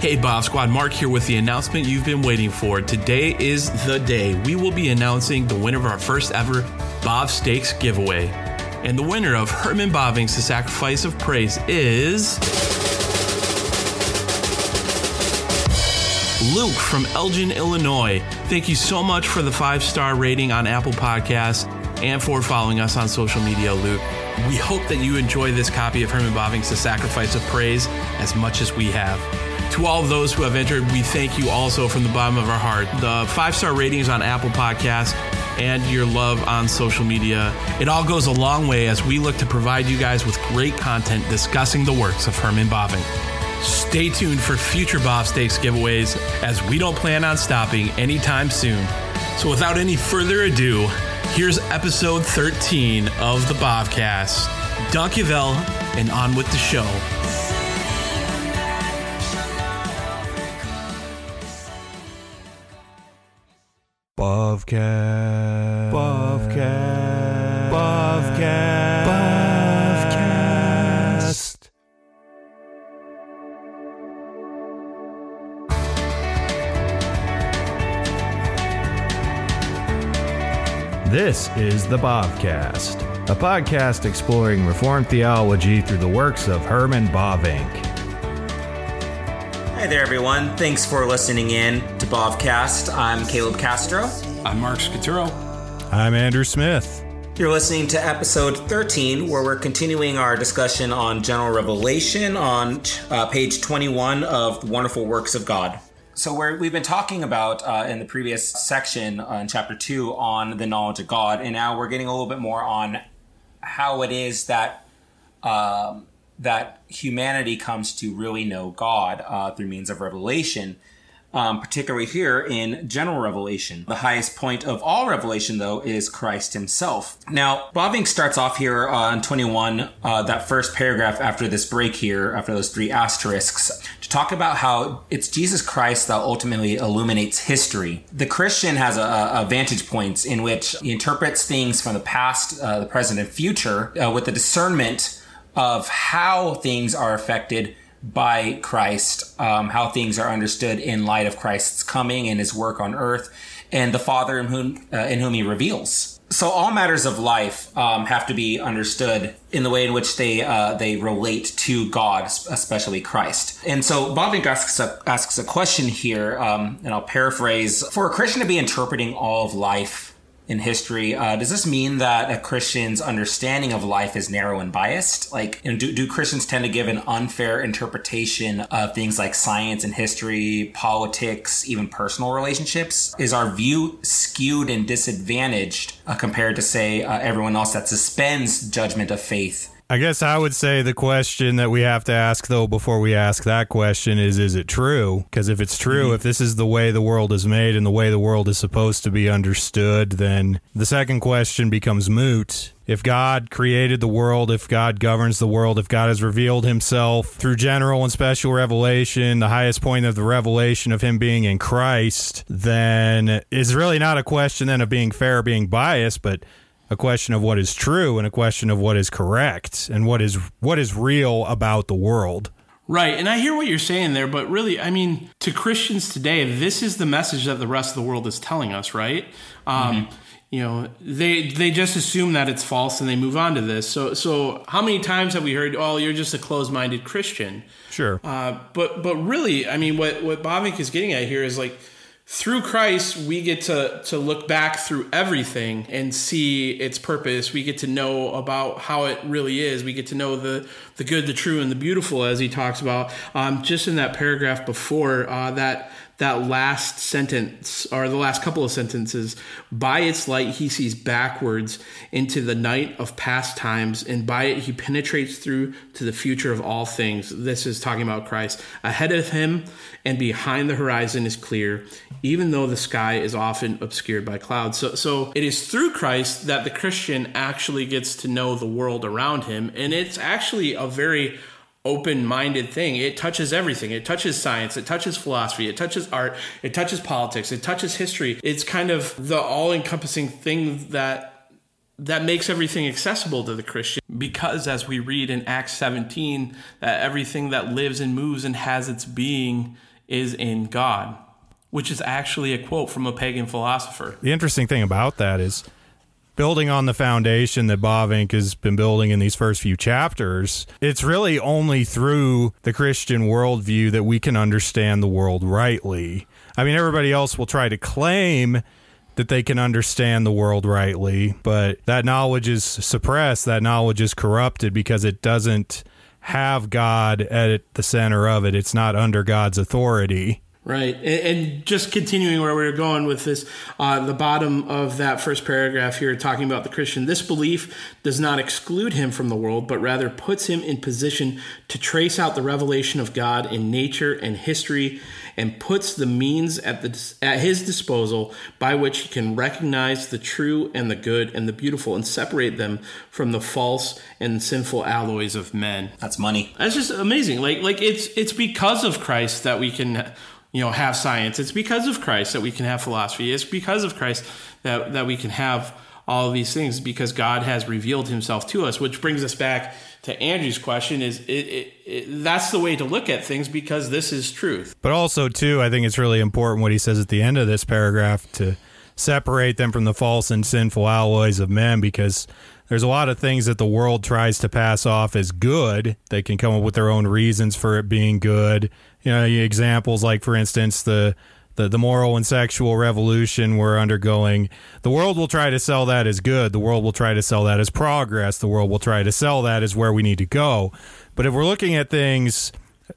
Hey, Bob Squad, Mark here with the announcement you've been waiting for. Today is the day we will be announcing the winner of our first ever Bob Stakes giveaway. And the winner of Herman Bavinck's The Sacrifice of Praise is. Luke from Elgin, Illinois. Thank you so much for the five star rating on Apple Podcasts and for following us on social media, Luke. We hope that you enjoy this copy of Herman Bavinck's The Sacrifice of Praise as much as we have. To all of those who have entered, we thank you also from the bottom of our heart. The five star ratings on Apple Podcasts and your love on social media. It all goes a long way as we look to provide you guys with great content discussing the works of Herman Bavinck. Stay tuned for future Bob Stakes giveaways as we don't plan on stopping anytime soon. So without any further ado, here's episode 13 of the Bobcast. Dankjewel and on with the show. Bovcast. Bovcast. Bovcast. Bovcast. This is the Bobcast, a podcast exploring Reformed theology through the works of Herman Bavinck. Hi there, everyone. Thanks for listening in to Bobcast. I'm Caleb Castro. I'm Mark Scaturo. I'm Andrew Smith. You're listening to episode 13, where we're continuing our discussion on general revelation on uh, page 21 of the Wonderful Works of God. So, we we've been talking about uh, in the previous section uh, in chapter 2 on the knowledge of God, and now we're getting a little bit more on how it is that um, that humanity comes to really know God uh, through means of revelation, um, particularly here in general revelation. The highest point of all revelation, though, is Christ himself. Now, Bavinck starts off here on 21, uh, that first paragraph after this break here, after those three asterisks, to talk about how it's Jesus Christ that ultimately illuminates history. The Christian has a, a vantage point in which he interprets things from the past, uh, the present, and future uh, with the discernment of how things are affected by Christ, um, how things are understood in light of Christ's coming and his work on earth, and the Father in whom, uh, in whom he reveals. So all matters of life um, have to be understood in the way in which they uh, they relate to God, especially Christ. And so Bavinck asks a, asks a question here, um, and I'll paraphrase: For a Christian to be interpreting all of life in history. Uh, does this mean that a Christian's understanding of life is narrow and biased? Like, you know, do, do Christians tend to give an unfair interpretation of things like science and history, politics, even personal relationships? Is our view skewed and disadvantaged uh, compared to, say, uh, everyone else that suspends judgment of faith? I guess I would say the question that we have to ask, though, before we ask that question is Is it true? Because if it's true, mm-hmm. if this is the way the world is made and the way the world is supposed to be understood, then the second question becomes moot. If God created the world, if God governs the world, if God has revealed himself through general and special revelation, the highest point of the revelation of him being in Christ, then it's really not a question then of being fair or being biased, but a question of what is true and a question of what is correct and what is what is real about the world. Right. And I hear what you're saying there, but really, I mean, to Christians today, this is the message that the rest of the world is telling us, right? Um, mm-hmm. You know, they they just assume that it's false and they move on to this. So so how many times have we heard, "Oh, you're just a closed-minded Christian"? Sure. Uh, but but really, I mean, what what Bavinck is getting at here is like through Christ, we get to, to look back through everything and see its purpose. We get to know about how it really is. We get to know the, the good, the true, and the beautiful, as he talks about. Um, just in that paragraph before, uh, that that last sentence or the last couple of sentences by its light he sees backwards into the night of past times and by it he penetrates through to the future of all things. This is talking about christ. Ahead of him and behind the horizon is clear even though the sky is often obscured by clouds. So so it is through christ that the christian actually gets to know the world around him and it's actually a very open minded thing. It touches everything. It touches science, it touches philosophy, it touches art, it touches politics, it touches history. It's kind of the all encompassing thing that that makes everything accessible to the Christian because as we read in Acts 17 that everything that lives and moves and has its being is in God, which is actually a quote from a pagan philosopher. The interesting thing about that is building on the foundation that Bavinck has been building in these first few chapters, it's really only through the Christian worldview that we can understand the world rightly. I mean, everybody else will try to claim that they can understand the world rightly, but that knowledge is suppressed, that knowledge is corrupted because it doesn't have God at the center of it. It's not under God's authority. Right. And, and just continuing where we are going with this, uh, the bottom of that first paragraph here, talking about the Christian, this belief does not exclude him from the world, but rather puts him in position to trace out the revelation of God in nature and history and puts the means at, the, at his disposal by which he can recognize the true and the good and the beautiful and separate them from the false and sinful alloys of men. That's money. That's just amazing. Like, like it's, it's because of Christ that we can you know have science. It's because of christ that we can have philosophy. It's because of christ that that we can have all of these things because god has revealed himself to us which brings us back to andrew's question is it, it, it, that's the way to look at things because this is truth. But also too i think it's really important what he says at the end of this paragraph to separate them from the false and sinful alloys of men because there's a lot of things that the world tries to pass off as good. They can come up with their own reasons for it being good. You know, examples like, for instance, the the, the moral and sexual revolution we're undergoing. The world will try to sell that as good. The world will try to sell that as progress. The world will try to sell that as where we need to go. But if we're looking at things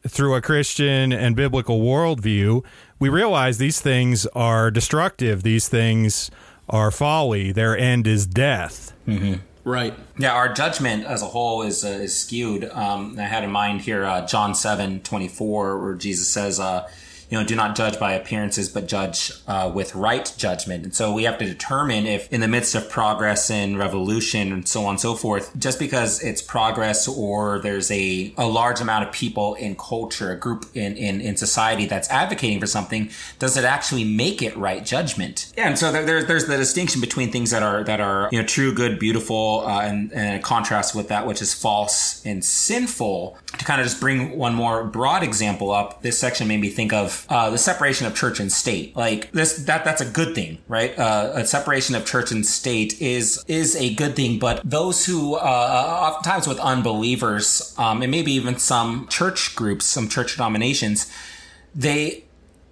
through a Christian and biblical worldview, we realize these things are destructive. These things are folly. Their end is death. Mm-hmm. Right. Yeah, our judgment as a whole is uh, is skewed. Um, I had in mind here uh, John seven twenty four, where Jesus says, uh, you know, do not judge by appearances, but judge uh, with right judgment. And so we have to determine if, in the midst of progress and revolution and so on and so forth, just because it's progress or there's a, a large amount of people in culture, a group in, in, in society that's advocating for something, does it actually make it right judgment? Yeah, and so there, there there's the distinction between things that are that are you know true, good, beautiful, uh, and, and contrast with that which is false and sinful. To kind of just bring one more broad example up, this section made me think of uh, the separation of church and state. Like this, that that's a good thing, right? Uh, a separation of church and state is is a good thing. But those who, uh, oftentimes with unbelievers, um, and maybe even some church groups, some church denominations, they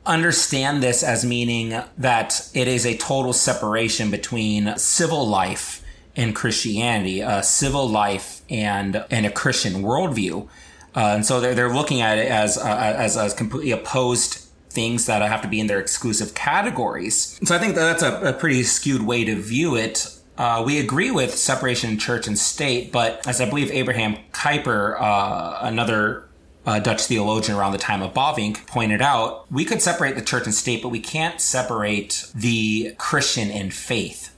understand this as meaning that it is a total separation between civil life and Christianity, a civil life and and a Christian worldview. Uh, and so they're, they're looking at it as, uh, as, as completely opposed things that have to be in their exclusive categories. So I think that that's a, a pretty skewed way to view it. Uh, we agree with separation church and state, but as I believe Abraham Kuyper, uh, another uh, Dutch theologian around the time of Bavinck, pointed out, we could separate the church and state, but we can't separate the Christian and faith.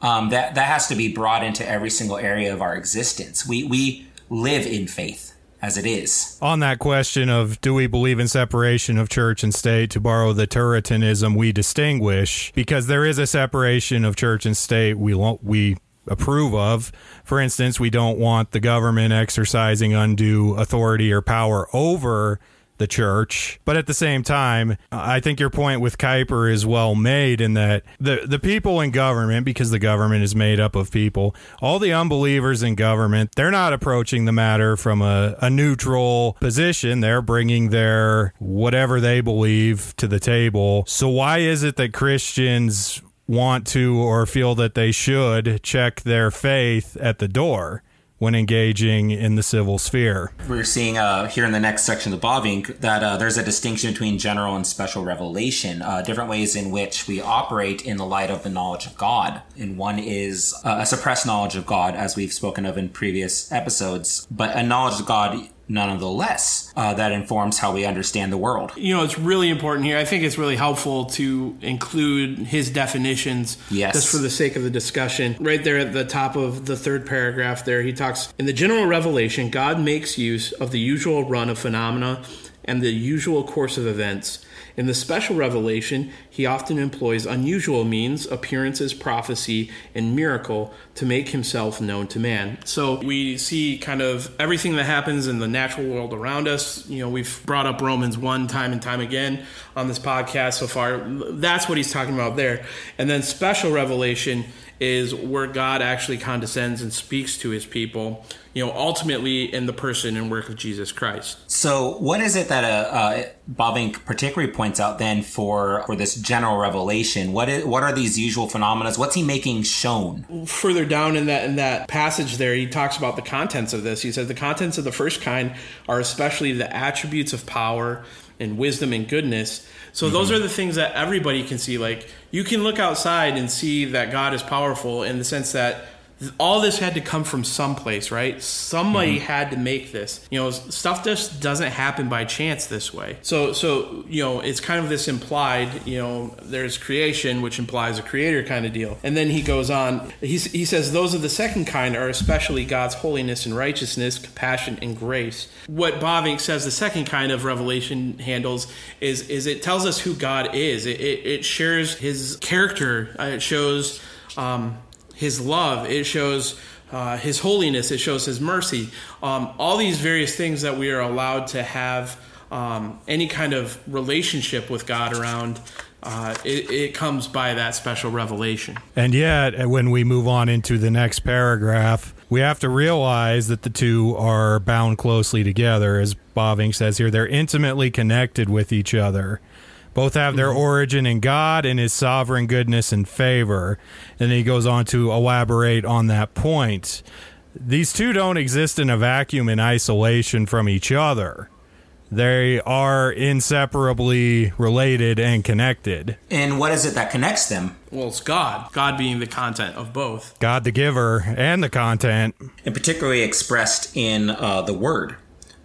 Um, that that has to be brought into every single area of our existence. We we live in faith as it is. On that question of do we believe in separation of church and state, to borrow the Turretinism, we distinguish because there is a separation of church and state we we approve of. For instance, we don't want the government exercising undue authority or power over the church. But at the same time, I think your point with Kuyper is well made in that the the people in government, because the government is made up of people, all the unbelievers in government, they're not approaching the matter from a, a neutral position. They're bringing their whatever they believe to the table. So why is it that Christians want to or feel that they should check their faith at the door? When engaging in the civil sphere. We're seeing uh, here in the next section of Bavinck that uh, there's a distinction between general and special revelation, uh, different ways in which we operate in the light of the knowledge of God. And one is uh, a suppressed knowledge of God, as we've spoken of in previous episodes, but a knowledge of God nonetheless uh, that informs how we understand the world. You know, it's really important here. I think it's really helpful to include his definitions yes. just for the sake of the discussion. Right there at the top of the third paragraph there, he talks in the general revelation, God makes use of the usual run of phenomena and the usual course of events. In the special revelation, he often employs unusual means, appearances, prophecy, and miracle to make himself known to man. So we see kind of everything that happens in the natural world around us. You know, we've brought up Romans 1 time and time again on this podcast so far. That's what he's talking about there. And then special revelation is where God actually condescends and speaks to his people, you know, ultimately in the person and work of Jesus Christ. So, what is it that uh, uh, particularly points out then for for this general revelation? What is what are these usual phenomena? What's he making shown? Further down in that in that passage there, he talks about the contents of this. He says the contents of the first kind are especially the attributes of power and wisdom and goodness. So mm-hmm. those are the things that everybody can see. Like you can look outside and see that God is powerful in the sense that all this had to come from someplace, right? Somebody mm-hmm. had to make this. You know, stuff just doesn't happen by chance this way. So, so you know, it's kind of this implied. You know, there's creation, which implies a creator kind of deal, and then he goes on. He he says those of the second kind are especially God's holiness and righteousness, compassion and grace. What Bavinck says the second kind of revelation handles is is it tells us who God is. It it, it shares His character. Uh, it shows. Um, his love, it shows uh, his holiness, it shows his mercy. Um, all these various things that we are allowed to have um, any kind of relationship with God around. Uh, it, it, comes by that special revelation. And yet, when we move on into the next paragraph, we have to realize that the two are bound closely together. As Bavinck says here, they're intimately connected with each other. Both have their mm-hmm. origin in God and His sovereign goodness and favor. And he goes on to elaborate on that point. These two don't exist in a vacuum in isolation from each other. They are inseparably related and connected. And what is it that connects them? Well, it's God. God being the content of both. God the giver and the content. And particularly expressed in uh, the Word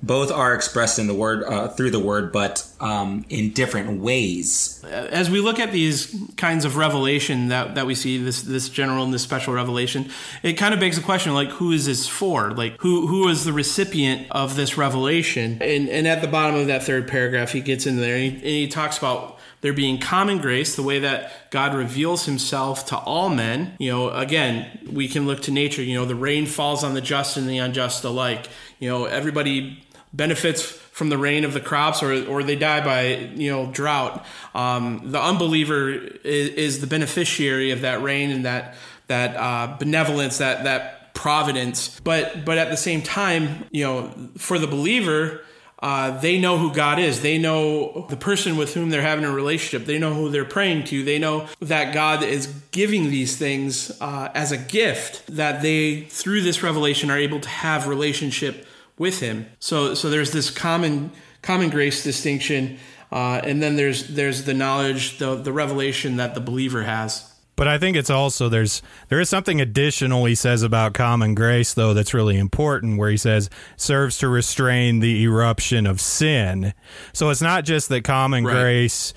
both are expressed in the word uh, through the word, but um, in different ways. As we look at these kinds of revelation that, that we see, this this general and this special revelation, it kind of begs the question: like, who is this for? Like, who who is the recipient of this revelation? And and at the bottom of that third paragraph, he gets in there and he, and he talks about there being common grace, the way that God reveals himself to all men. You know, again, we can look to nature. You know, the rain falls on the just and the unjust alike. You know, everybody benefits from the rain of the crops or, or they die by you know drought um, the unbeliever is, is, the beneficiary of that rain and that that uh, benevolence that that providence but but at the same time you know for the believer uh, they know who God is. They know the person with whom they're having a relationship. They know who they're praying to. They know that God is giving these things uh, as a gift that they, through this revelation, are able to have relationship with him. So so there's this common common grace distinction, uh, and then there's there's the knowledge, the the revelation that the believer has. But I think it's also there's there is something additional he says about common grace though that's really important where he says serves to restrain the eruption of sin. So it's not just that common right. grace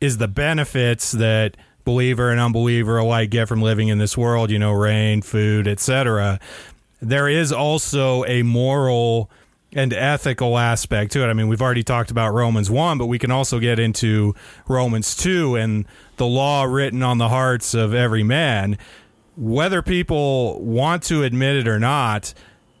is the benefits that believer and unbeliever alike get from living in this world, you know, rain, food, etc there is also a moral and ethical aspect to it. I mean, we've already talked about Romans 1, but we can also get into Romans 2 and the law written on the hearts of every man. Whether people want to admit it or not,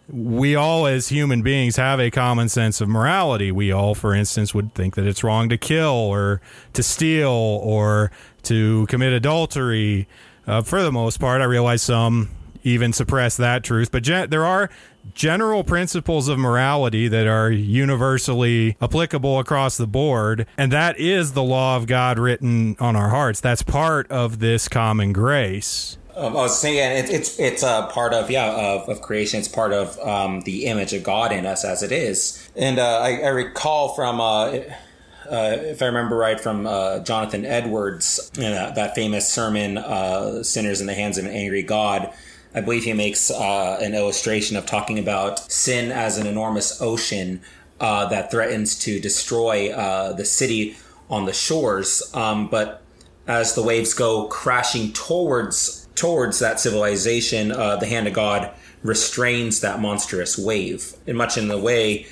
we all as human beings have a common sense of morality. We all, for instance, would think that it's wrong to kill or to steal or to commit adultery. Uh, for the most part, I realize some even suppress that truth. But gen- there are general principles of morality that are universally applicable across the board, and that is the law of God written on our hearts. That's part of this common grace. Um, I was saying it, it's it's a part of yeah of, of creation. It's part of um, the image of God in us as it is. And uh, I, I, recall from. Uh, uh, if I remember right, from uh, Jonathan Edwards, you know, that, that, famous sermon, uh, "Sinners in the Hands of an Angry God," I believe he makes uh, an illustration of talking about sin as an enormous ocean uh, that threatens to destroy uh, the city on the shores. Um, but as the waves go crashing towards towards that civilization, uh, the hand of God restrains that monstrous wave, and much in the way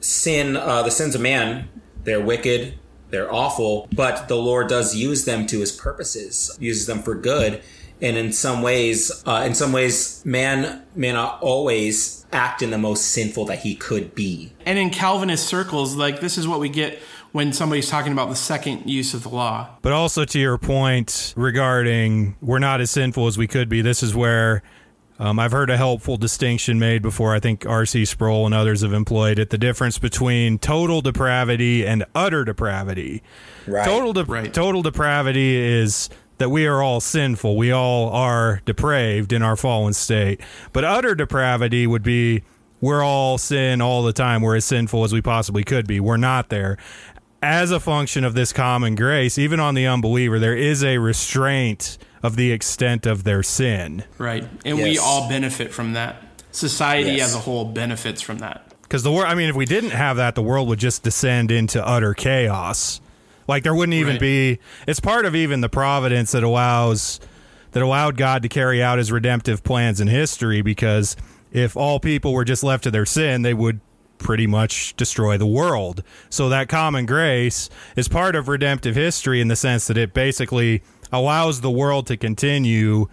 sin, uh, the sins of man, they're wicked, they're awful, but the Lord does use them to his purposes, uses them for good. And in some ways, uh, in some ways, man may not always act in the most sinful that he could be. And in Calvinist circles, like this is what we get when somebody's talking about the second use of the law. But also to your point regarding we're not as sinful as we could be, this is where um, I've heard a helpful distinction made before. I think R.C. Sproul and others have employed it the difference between total depravity and utter depravity. Right. Total, de- Right. total depravity is that we are all sinful. We all are depraved in our fallen state. But utter depravity would be we're all sin all the time. We're as sinful as we possibly could be. We're not there. As a function of this common grace, even on the unbeliever, there is a restraint of the extent of their sin. Right. And we all benefit from that. Society Yes. as a whole benefits from that. Because the world, I mean, if we didn't have that, the world would just descend into utter chaos. Like there wouldn't even Right. be. It's part of even the providence that allows that allowed God to carry out His redemptive plans in history. Because if all people were just left to their sin, they would pretty much destroy the world. So that common grace is part of redemptive history in the sense that it basically allows the world to continue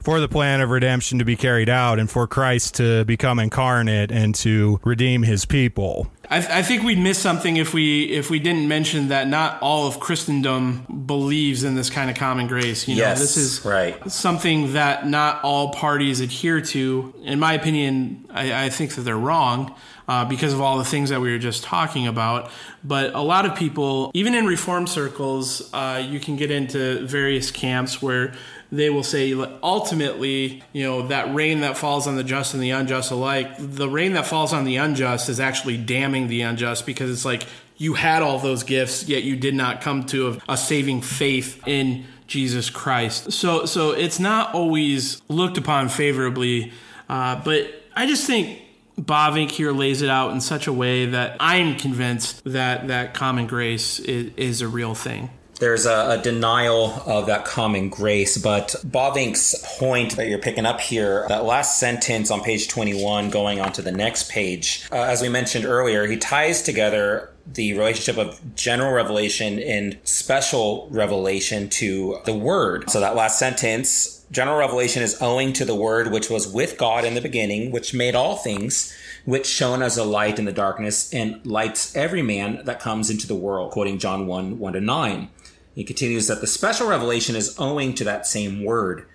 for the plan of redemption to be carried out and for Christ to become incarnate and to redeem his people. I, I think we'd miss something if we if we didn't mention that not all of Christendom believes in this kind of common grace. You know, Yes, this is right. something that not all parties adhere to. In my opinion, I, I think that they're wrong uh, because of all the things that we were just talking about. But a lot of people, even in reform circles, uh, you can get into various camps where they will say ultimately, you know, that rain that falls on the just and the unjust alike, the rain that falls on the unjust is actually damning the unjust because it's like you had all those gifts, yet you did not come to a, a saving faith in Jesus Christ. So, so it's not always looked upon favorably, uh, but I just think Bavinck here lays it out in such a way that I'm convinced that that common grace is, is a real thing. There's a, a denial of that common grace. But Bavinck's point that you're picking up here, that last sentence on page 21, going on to the next page, uh, as we mentioned earlier, he ties together the relationship of general revelation and special revelation to the word. So that last sentence, general revelation is owing to the word which was with God in the beginning, which made all things, which shone as a light in the darkness and lights every man that comes into the world, quoting John 1, 1 to 9. He continues that the special revelation is owing to that same word,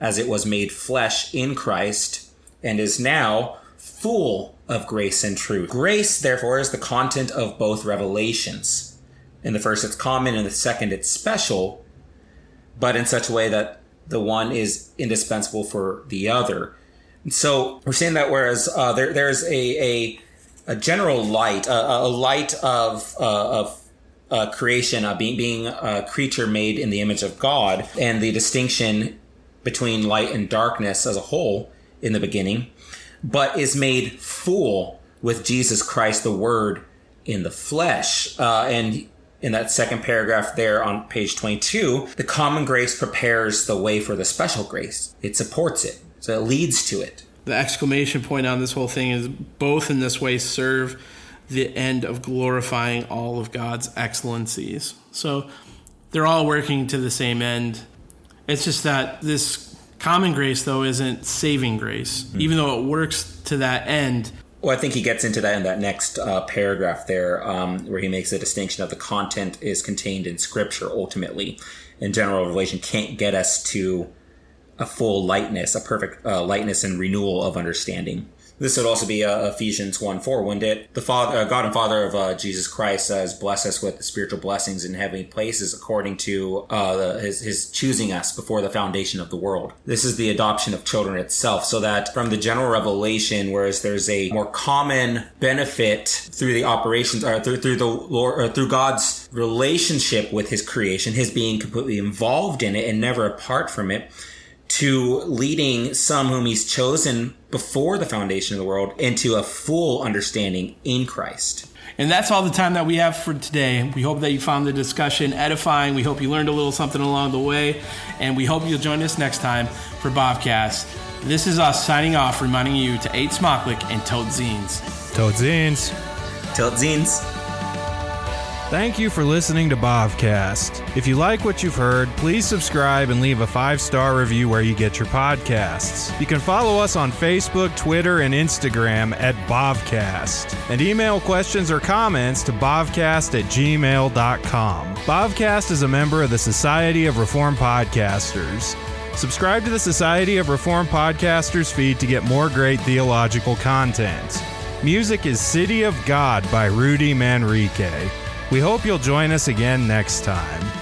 as it was made flesh in Christ and is now full of grace and truth. Grace, therefore, is the content of both revelations. In the first, it's common, in the second, it's special, but in such a way that the one is indispensable for the other. So we're saying that whereas uh, there, there's a, a a general light, a, a light of uh, of uh, creation, uh, being being a creature made in the image of God, and the distinction between light and darkness as a whole in the beginning, but is made full with Jesus Christ, the Word in the flesh, uh, and in that second paragraph there on page 22, the common grace prepares the way for the special grace. It supports it. So it leads to it. The exclamation point on this whole thing is both in this way serve the end of glorifying all of God's excellencies. So they're all working to the same end. It's just that this common grace, though, isn't saving grace. Even though it works to that end, Well, I think he gets into that in that next uh, paragraph there, um, where he makes a distinction of the content is contained in Scripture ultimately, and general revelation can't get us to a full lightness, a perfect uh, lightness and renewal of understanding. This would also be uh, Ephesians 1 4, wouldn't it? The Father, uh, God and Father of uh, Jesus Christ says, Bless us with the spiritual blessings in heavenly places according to uh, the, his, his choosing us before the foundation of the world. This is the adoption of children itself, so that from the general revelation, whereas there's a more common benefit through the operations, or through, through the Lord, or through God's relationship with his creation, his being completely involved in it and never apart from it to leading some whom he's chosen before the foundation of the world into a full understanding in Christ. And that's all the time that we have for today. We hope that you found the discussion edifying. We hope you learned a little something along the way. And we hope you'll join us next time for Bobcast. This is us signing off, reminding you to eat Smocklick and tote zines. Toad Zines. Till it zines. Thank you for listening to Bovcast. If you like what you've heard, please subscribe and leave a five star review where you get your podcasts. You can follow us on Facebook, Twitter, and Instagram at Bovcast. And email questions or comments to bovcast at gmail.com. Bovcast is a member of the Society of Reform Podcasters. Subscribe to the Society of Reform Podcasters feed to get more great theological content. Music is City of God by Rudy Manrique. We hope you'll join us again next time.